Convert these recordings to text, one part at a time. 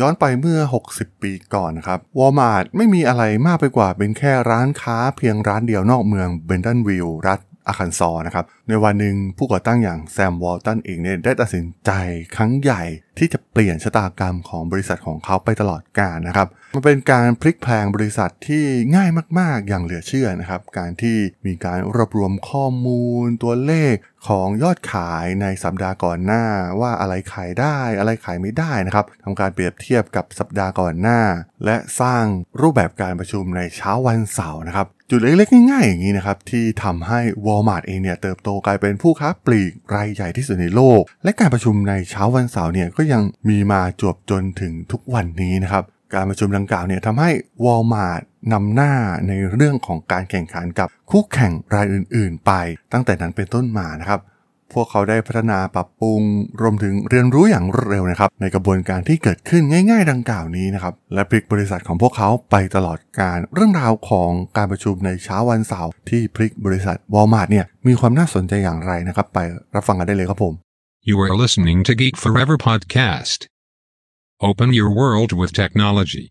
ย้อนไปเมื่อ 60 ปีก่อนครับวอลมาร์ทไม่มีอะไรมากไปกว่าเป็นแค่ร้านค้าเพียงร้านเดียวนอกเมืองเบนตันวิลล์รัฐ อาร์คันซอนะครับ ในวันหนึ่งผู้ก่อตั้งอย่างแซมวอลตันเองเนี่ยได้ตัดสินใจครั้งใหญ่ที่จะเปลี่ยนชะตากรรมของบริษัทของเขาไปตลอดกาลนะครับ มันเป็นการพลิกแพลงบริษัทที่ง่ายมาก ๆ อย่างเหลือเชื่อนะครับ การที่มีการรวบรวมข้อมูลตัวเลขของยอดขายในสัปดาห์ก่อนหน้าว่าอะไรขายได้อะไรขายไม่ได้นะครับทำการเปรียบเทียบกับสัปดาห์ก่อนหน้า และสร้างรูปแบบการประชุมในเช้าวันเสาร์นะครับ จุดเล็กๆง่ายๆอย่างนี้นะครับที่ทำให้ Walmart เองเนี่ยเติบโตกลายเป็นผู้ค้าปลีกรายใหญ่ที่สุดในโลก และการประชุมในเช้าวันเสาร์เนี่ยก็ยังมีมาจวบจนถึงทุกวันนี้นะครับการประชุมดังกล่าวเนี่ยทำให้ Walmart นำหน้าในเรื่องของการแข่งขันกับคู่แข่งรายอื่นๆ ไป ตั้งแต่นั้นเป็นต้นมานะครับ พวกเขาได้พัฒนาปรับปรุง รวมถึงเรียนรู้อย่างรวดเร็วนะครับ ในกระบวนการที่เกิดขึ้นง่ายๆ ดังกล่าวนี้นะครับ และพลิกบริษัทของพวกเขาไปตลอดการเรื่องราวของการประชุมในเช้าวันเสาร์ที่พลิกบริษัทวอลมาร์ทเนี่ยมีความน่าสนใจอย่างไรนะครับ ไปรับฟังกันได้เลยครับผม You are listening to Geek Forever podcast. Open your world with technology.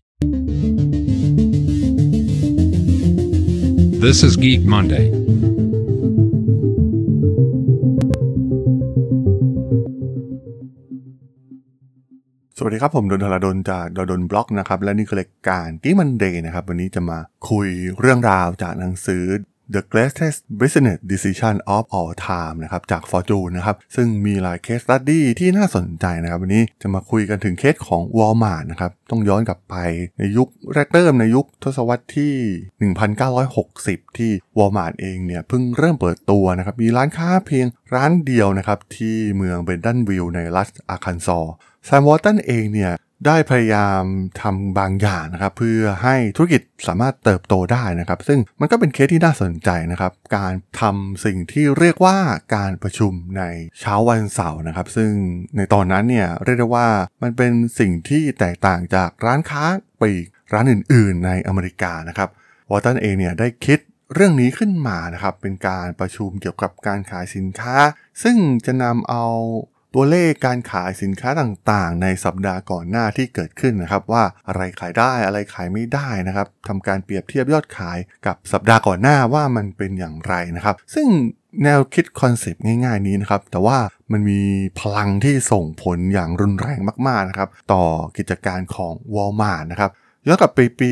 This is Geek Monday. สวัสดีครับ ผมด.ดล จาก ด.ดล็อกนะครับ และนี่คือรายการ Geek Monday นะครับ วันนี้จะมาคุยเรื่องราวจากหนังสือ The Greatest Business Decision of All Time นะครับ จาก Fortune นะครับ ซึ่งมีหลาย case study ที่น่าสนใจนะครับ วันนี้จะมาคุยกันถึงเคสของ Walmart นะครับ ต้องย้อนกลับไปในยุคแรกเริ่มในยุคทศวรรษที่ 1960 ที่ Walmart เองเนี่ยเพิ่งเริ่มเปิดตัวนะครับ มีร้านค้าเพียงร้านเดียวนะครับ ที่เมืองเบนตันวิลล์ในรัฐอาร์คันซอ แซมวอลตันเองเนี่ยได้พยายามทำบางอย่างนะครับเพื่อให้ธุรกิจสามารถเติบโตได้นะครับ ซึ่งมันก็เป็นเคสที่น่าสนใจนะครับ การทำสิ่งที่เรียกว่าการประชุมในเช้าวันเสาร์นะครับ ซึ่งในตอนนั้นเนี่ยเรียกได้ว่ามันเป็นสิ่งที่แตกต่างจากร้านค้าปลีกร้านอื่น ๆ ในอเมริกานะครับวอตันเองเนี่ยได้คิดเรื่องนี้ขึ้นมานะครับเป็นการประชุมเกี่ยวกับการขายสินค้า ซึ่งจะนำเอา ตัวเลขการขายสินค้าต่างๆ ในสัปดาห์ก่อนหน้าที่เกิดขึ้นนะครับว่าอะไรขายได้อะไรขายไม่ได้นะครับทำการเปรียบเทียบยอดขายกับสัปดาห์ก่อนหน้าว่ามันเป็นอย่างไรนะครับ ซึ่งแนวคิด concept ง่ายๆนี้นะครับ แต่ว่ามันมีพลังที่ส่งผลอย่างรุนแรงมากๆนะครับ ต่อกิจการของ Walmart นะครับ ย้อนกลับไปปี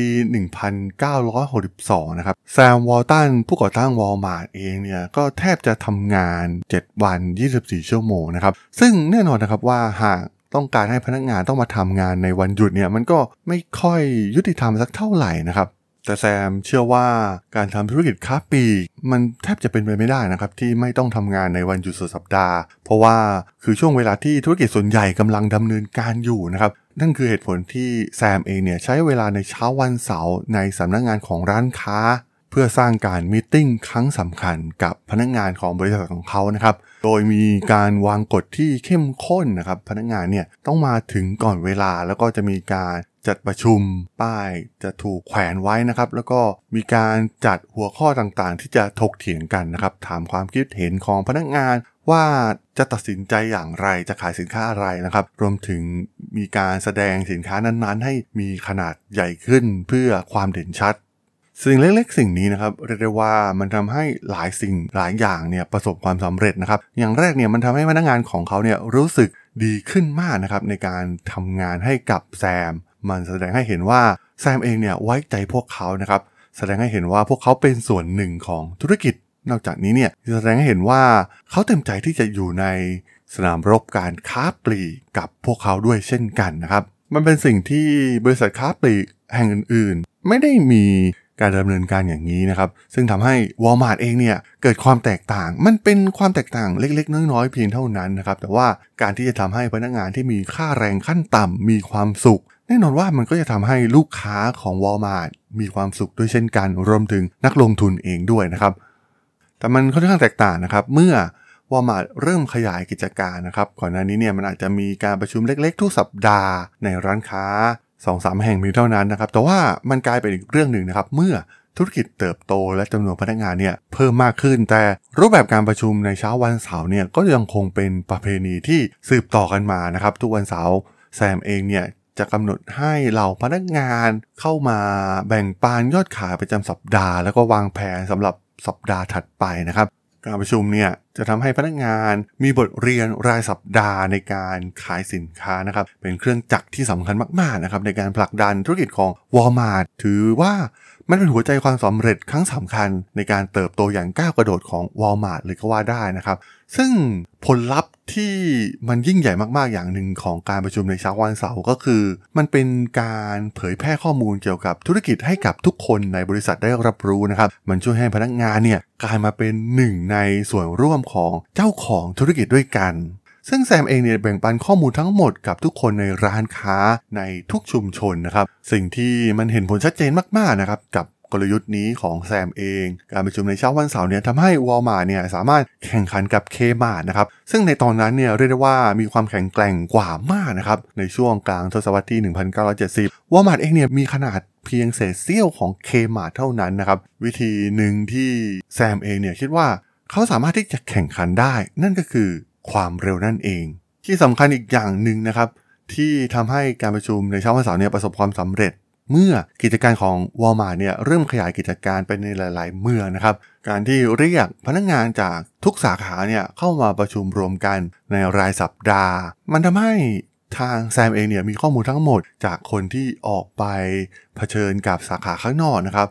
1962 นะครับ แซมวอลตันผู้ก่อตั้งวอลมาร์ทเองเนี่ย ก็แทบจะทำงาน 7 วัน 24 ชั่วโมงนะครับ ซึ่งแน่นอนนะครับว่าหากต้องการให้พนักงานต้องมาทำงานในวันหยุดเนี่ย มันก็ไม่ค่อยยุติธรรมสักเท่าไหร่นะครับแต่แซมเชื่อว่าการทำธุรกิจค้าปลีกมันแทบจะเป็นไปไม่ได้นะครับที่ไม่ต้องทำงานในวันหยุดสุดสัปดาห์ เพราะว่าคือช่วงเวลาที่ธุรกิจส่วนใหญ่กำลังดำเนินการอยู่นะครับ นั่นคือเหตุผลที่แซมเองเนี่ยใช้เวลาในเช้าวันเสาร์ในสำนักงงานของร้านค้า เพื่อสร้างการมิ팅ครั้งสำคัญกับพนักงงานของบริษัทของเขานะครับ โดยมีการวางกฎที่เข้มข้นนะครับ พนักงงานเนี่ยต้องมาถึงก่อนเวลาแล้วก็จะมีการจัดประชุมป้ายจะถูกแขวนไว้นะครับ แล้วก็มีการจัดหัวข้อต่างๆ ที่จะถกเถียงกันนะครับ ถามความคิดเห็นของพนักงาน ว่าจะตัดสินใจอย่างไรจะขายสินค้าอะไรนะครับ รวมถึงมีการแสดงสินค้านั้นๆ ให้มีขนาดใหญ่ขึ้นเพื่อความเด่นชัด สิ่งเล็กๆ สิ่งนี้นะครับเรียกได้ว่ามันทำให้หลายสิ่งหลายอย่างเนี่ยประสบความสำเร็จนะครับ อย่างแรกเนี่ยมันทำให้พนักงานของเขาเนี่ยรู้สึกดีขึ้นมากนะครับในการทำงานให้กับแซม มันแสดงให้เห็นว่าแซมเองเนี่ยไว้ใจพวกเขานะครับแสดงให้เห็นว่าพวกเขาเป็นส่วนหนึ่งของธุรกิจ นอกจากนี้เนี่ยแสดงให้เห็นว่าเขาเต็มใจที่จะอยู่ในสนามรบการค้าปลีกกับพวกเขาด้วยเช่นกันนะครับ มันเป็นสิ่งที่บริษัทค้าปลีกแห่งอื่นๆ ไม่ได้มีการดำเนินการอย่างนี้นะครับ ซึ่งทำให้วอลมาร์ทเองเนี่ยเกิดความแตกต่าง มันเป็นความแตกต่างเล็ก ๆ น้อยๆเพียงเท่านั้นนะครับ แต่ว่าการที่จะทำให้พนักงานที่มีค่าแรงขั้นต่ำมีความสุข แน่นอนว่ามันก็จะทำให้ลูกค้าของวอลมาร์ทมีความสุขด้วยเช่นกัน รวมถึงนักลงทุนเองด้วยนะครับ แต่มันค่อนข้างแตกต่างนะครับ เมื่อวอลมาร์ทเริ่มขยายกิจการนะครับ ก่อนหน้านี้เนี่ยมันอาจจะมีการประชุมเล็กๆ ทุกสัปดาห์ในร้านค้า2อสแห่งมีเท่านั้นนะครับ แต่ว่ามันกลายเป็นอีกเรื่องหนึ่งนะครับ เมื่อธุรกิจเติบโตและจำนวนพนักงานเนี่ยเพิ่มมากขึ้น แต่รูปแบบการประชุมในเช้าวันเสาร์เนี่ยก็ยังคงเป็นประเพณีที่สืบต่อกันมานะครับ ทุกวันเสาร์แซมเองเนี่ยจะกำหนดให้เหล่าพนักงานเข้ามาแบ่งปันยอดขายประจำสัปดาห์ แล้วก็วางแผนสำหรับ สัปดาห์ถัดไปนะครับ การประชุมเนี่ยจะทำให้พนักงานมีบทเรียนรายสัปดาห์ในการขายสินค้านะครับ เป็นเครื่องจักรที่สำคัญมากๆนะครับในการผลักดันธุรกิจของ Walmart ถือว่า มันเป็นหัวใจความสำเร็จครั้งสำคัญในการเติบโตอย่างก้าวกระโดดของ Walmart เลยก็ว่าได้นะครับ ซึ่งผลลัพธ์ที่มันยิ่งใหญ่มากๆอย่างหนึ่งของการประชุมในเช้าวันเสาร์ก็คือ มันเป็นการเผยแพร่ข้อมูลเกี่ยวกับธุรกิจให้กับทุกคนในบริษัทได้รับรู้นะครับ มันช่วยให้พนักงานเนี่ยกลายมาเป็นหนึ่งในส่วนร่วมของเจ้าของธุรกิจด้วยกัน ซึ่งแซมเองเนี่ยแบ่งปันข้อมูลทั้งหมดกับทุกคนในร้านค้าในทุกชุมชนนะครับ สิ่งที่มันเห็นผลชัดเจนมากๆนะครับกับกลยุทธ์นี้ของแซมเอง การประชุมในเช้าวันเสาร์เนี่ยทำให้วอลมาร์เนี่ยสามารถแข่งขันกับ Kmart นะครับ ซึ่งในตอนนั้นเนี่ยเรียกได้ว่ามีความแข็งแกร่งกว่ามากนะครับ ในช่วงกลางทศวรรษที่ 1970 วอลมาร์เองเนี่ยมีขนาดเพียงเศษเสี้ยวของ Kmart เท่านั้นนะครับ วิธีหนึ่งที่แซมเองเนี่ยคิดว่าเขาสามารถที่จะแข่งขันได้ นั่นก็คือ ความเร็วนั่นเอง ที่สำคัญอีกอย่างหนึ่งนะครับ ที่ทำให้การประชุมในเช้าวันเสาร์เนี่ยประสบความสำเร็จ เมื่อกิจการของ Walmart เนี่ยเริ่มขยายกิจการไปในหลาย ๆ เมืองนะครับ การที่เรียกพนักงงานจากทุกสาขาเนี่ยเข้ามาประชุมรวมกันในรายสัปดาห์ มันทำให้ทางแซมเองเนี่ยมีข้อมูลทั้งหมดจากคนที่ออกไปเผชิญกับสาขาข้างนอกนะครับ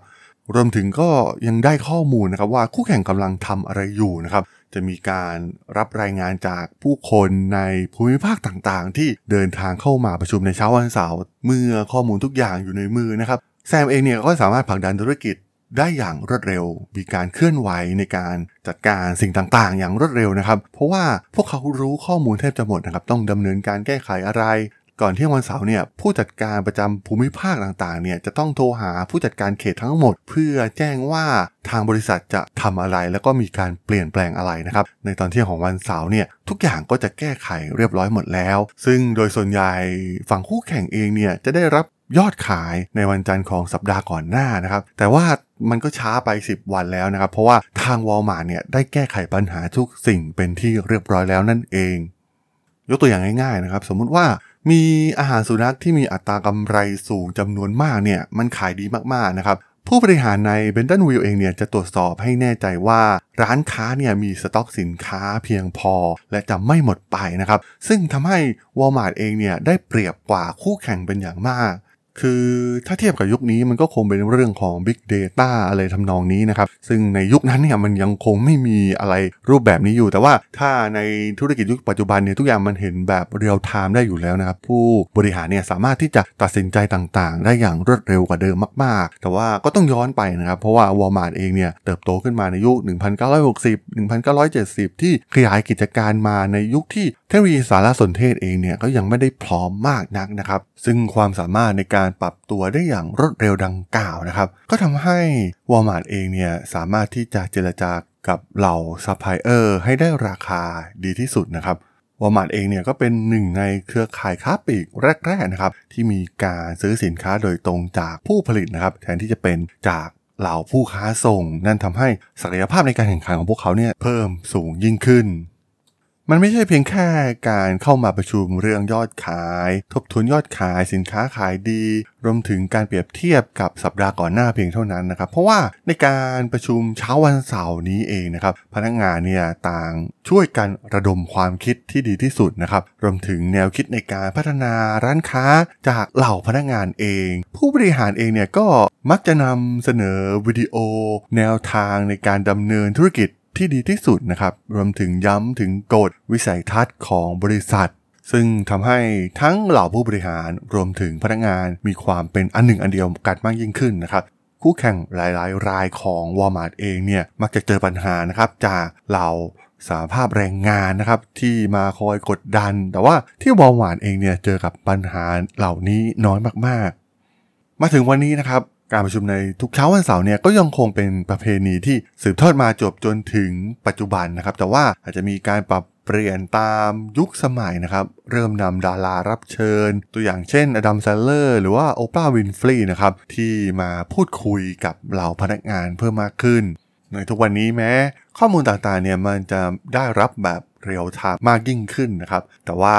รวมถึงก็ยังได้ข้อมูลนะครับว่าคู่แข่งกำลังทำอะไรอยู่นะครับ จะมีการรับรายงานจากผู้คนในภูมิภาคต่างๆ ที่เดินทางเข้ามาประชุมในเช้าวันเสาร์เมื่อข้อมูลทุกอย่างอยู่ในมือนะครับแซมเองเนี่ยก็สามารถผลักดันธุรกิจได้อย่างรวดเร็ว มีการเคลื่อนไหวในการจัดการสิ่งต่างๆ อย่างรวดเร็วนะครับ เพราะว่าพวกเขารู้ข้อมูลแทบจะหมดนะครับ ต้องดำเนินการแก้ไขอะไร ก่อนเที่ยวันเสาร์เนี่ยผู้จัดการประจำภูมิภาคต่างๆเนี่ยจะต้องโทรหาผู้จัดการเขตทั้งหมด เพื่อแจ้งว่าทางบริษัทจะทำอะไรแล้วก็มีการเปลี่ยนแปลงอะไรนะครับในตอนเที่ยงของวันเสาร์เนี่ยทุกอย่างก็จะแก้ไขเรียบร้อยหมดแล้ว ซึ่งโดยส่วนใหญ่ฝั่งคู่แข่งเองเนี่ยจะได้รับยอดขายในวันจันทร์ของสัปดาห์ก่อนหน้านะครับ แต่ว่ามันก็ช้าไป 10 วันแล้วนะครับ เพราะว่าทางวอลมาร์เนี่ยได้แก้ไขปัญหาทุกสิ่งเป็นที่เรียบร้อยแล้วนั่นเอง ยกตัวอย่างง่ายๆนะครับ สมมุติว่า มีอาหารสุนัขที่มีอัตรากำไรสูงจำนวนมากเนี่ยมันขายดีมากๆนะครับผู้บริหารในเบนตันวิลเองเนี่ยจะตรวจสอบให้แน่ใจว่าร้านค้าเนี่ยมีสต็อกสินค้าเพียงพอ และจะไม่หมดไปนะครับ ซึ่งทำให้วอล mart เองเนี่ยได้เปรียบกว่าคู่แข่งเป็นอย่างมาก คือถ้าเทียบกับยุคนี้มันก็คงเป็นเรื่องของ Big Data อะไรทำนองนี้นะครับ ซึ่งในยุคนั้นเนี่ยมันยังคงไม่มีอะไรรูปแบบนี้อยู่ แต่ว่าถ้าในธุรกิจยุคปัจจุบันเนี่ยทุกอย่างมันเห็นแบบเรียลไทม์ได้อยู่แล้วนะครับ ผู้บริหารเนี่ยสามารถที่จะตัดสินใจต่างๆ ได้อย่างรวดเร็วกว่าเดิมมากๆ แต่ว่าก็ต้องย้อนไปนะครับ เพราะว่า Walmart เองเนี่ยเติบโตขึ้นมาในยุค 1960 1970 ที่ขยายกิจการมาในยุคที่เทคโนโลยีสารสนเทศเองเนี่ยก็ยังไม่ได้พร้อมมากนักนะครับซึ่งความสามารถในการปรับตัวได้อย่างรวดเร็วดังกล่าวนะครับ ก็ทำให้ Walmart เองเนี่ยสามารถที่จะเจรจากับเหล่าซัพพลายเออร์ให้ได้ราคาดีที่สุดนะครับวอลมาร์ทเองเนี่ยก็เป็นหนึ่งในเครือข่ายค้าปลีกแรกๆนะครับ ที่มีการซื้อสินค้าโดยตรงจากผู้ผลิตนะครับ แทนที่จะเป็นจากเหล่าผู้ค้าส่ง นั่นทำให้ศักยภาพในการแข่งขันของพวกเขาเนี่ยเพิ่มสูงยิ่งขึ้น มันไม่ใช่เพียงแค่การเข้ามาประชุมเรื่องยอดขาย ทบทวนยอดขายสินค้าขายดี รวมถึงการเปรียบเทียบกับสัปดาห์ก่อนหน้าเพียงเท่านั้นนะครับ เพราะว่าในการประชุมเช้าวันเสาร์นี้เองนะครับ พนักงานเนี่ยต่างช่วยกันระดมความคิดที่ดีที่สุดนะครับ รวมถึงแนวคิดในการพัฒนาร้านค้าจากเหล่าพนักงานเอง ผู้บริหารเองเนี่ยก็มักจะนำเสนอวิดีโอ แนวทางในการดำเนินธุรกิจ ที่ดีที่สุดนะครับ รวมถึงย้ำถึงกฎวิสัยทัศน์ของบริษัท ซึ่งทำให้ทั้งเหล่าผู้บริหารรวมถึงพนักงานมีความเป็นอันหนึ่งอันเดียวกันมากยิ่งขึ้นนะครับคู่แข่งหลายๆ รายของ Walmart เองเนี่ยมักจะเจอปัญหานะครับจากเหล่าสหภาพแรงงานนะครับที่มาคอยกดดัน แต่ว่าที่ Walmart เองเนี่ยเจอกับปัญหาเหล่านี้น้อยมากๆ มาถึงวันนี้นะครับ การประชุมในทุกเช้าวันเสาร์เนี่ยก็ยังคงเป็นประเพณีที่สืบทอดมาจบจนถึงปัจจุบันนะครับ แต่ว่าอาจจะมีการปรับเปลี่ยนตามยุคสมัยนะครับ เริ่มนำดารารับเชิญ ตัวอย่างเช่นอดัมแซนด์เลอร์หรือว่าโอปราห์วินฟรีย์นะครับ ที่มาพูดคุยกับเหล่าพนักงานเพิ่มมากขึ้น ในทุกวันนี้แม้ ข้อมูลต่างๆเนี่ยมันจะได้รับแบบเรียลไทม์มากยิ่งขึ้นนะครับ แต่ว่า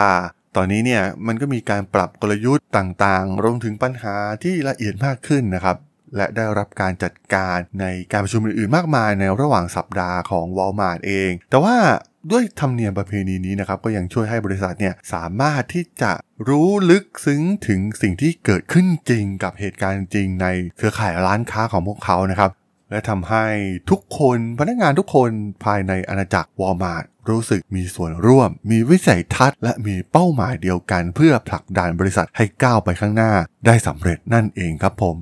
ตอนนี้เนี่ยมันก็มีการปรับกลยุทธ์ต่างๆ รวมถึงปัญหาที่ละเอียดมากขึ้นนะครับ และได้รับการจัดการในการประชุมอื่นๆ มากมายในระหว่างสัปดาห์ของ Walmart เอง แต่ว่าด้วยธรรมเนียมประเพณีนี้นะครับ ก็ยังช่วยให้บริษัทเนี่ยสามารถที่จะรู้ลึกซึ้งถึงสิ่งที่เกิดขึ้นจริงกับเหตุการณ์จริงในเครือข่ายร้านค้าของพวกเขานะครับ และทำให้ทุกคนพนักงานทุกคนภายในอาณาจักรวอลมาร์ทรู้สึกมีส่วนร่วม มีวิสัยทัศน์ และมีเป้าหมายเดียวกันเพื่อผลักดันบริษัทให้ก้าวไปข้างหน้า ได้สำเร็จนั่นเองครับผม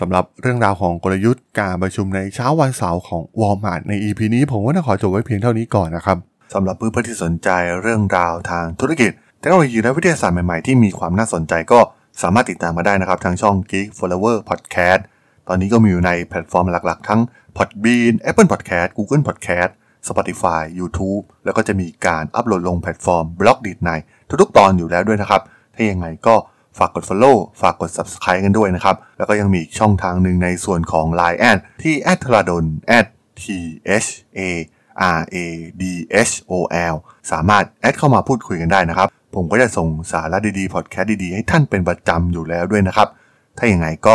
สำหรับเรื่องราวของกลยุทธ์การประชุมในเช้าวันเสาร์ของวอลมาร์ทใน EP นี้ผมว่าจะขอจบไว้เพียงเท่านี้ก่อนนะครับสำหรับเพื่อนๆที่สนใจเรื่องราวทางธุรกิจเทคโนโลยีและวิทยาศาสตร์ใหม่ๆที่มีความน่าสนใจก็สามารถติดตามมาได้นะครับทางช่อง Geek Forever Podcast ตอนนี้ก็มีอยู่ในแพลตฟอร์มหลักๆ ทั้ง Podbean Apple Podcast Google Podcast Spotify YouTube แล้วก็จะมีการอัปโหลดลงแพลตฟอร์ม Blockdit ในทุกๆ ตอนอยู่แล้วด้วยนะครับ ถ้ายังไงก็ฝากกด Follow ฝากกด Subscribe กันด้วยนะครับ แล้วก็ยังมีช่องทางหนึ่งในส่วนของ Line แอดที่ a t r a d o n t h a r a d h o l สามารถแอดเข้ามาพูดคุยกันได้นะครับ ผมก็จะส่งสาระดีๆ พอดแคสต์ดีๆ ให้ท่านเป็นประจำอยู่แล้วด้วยนะครับ ถ้าอย่างไงก็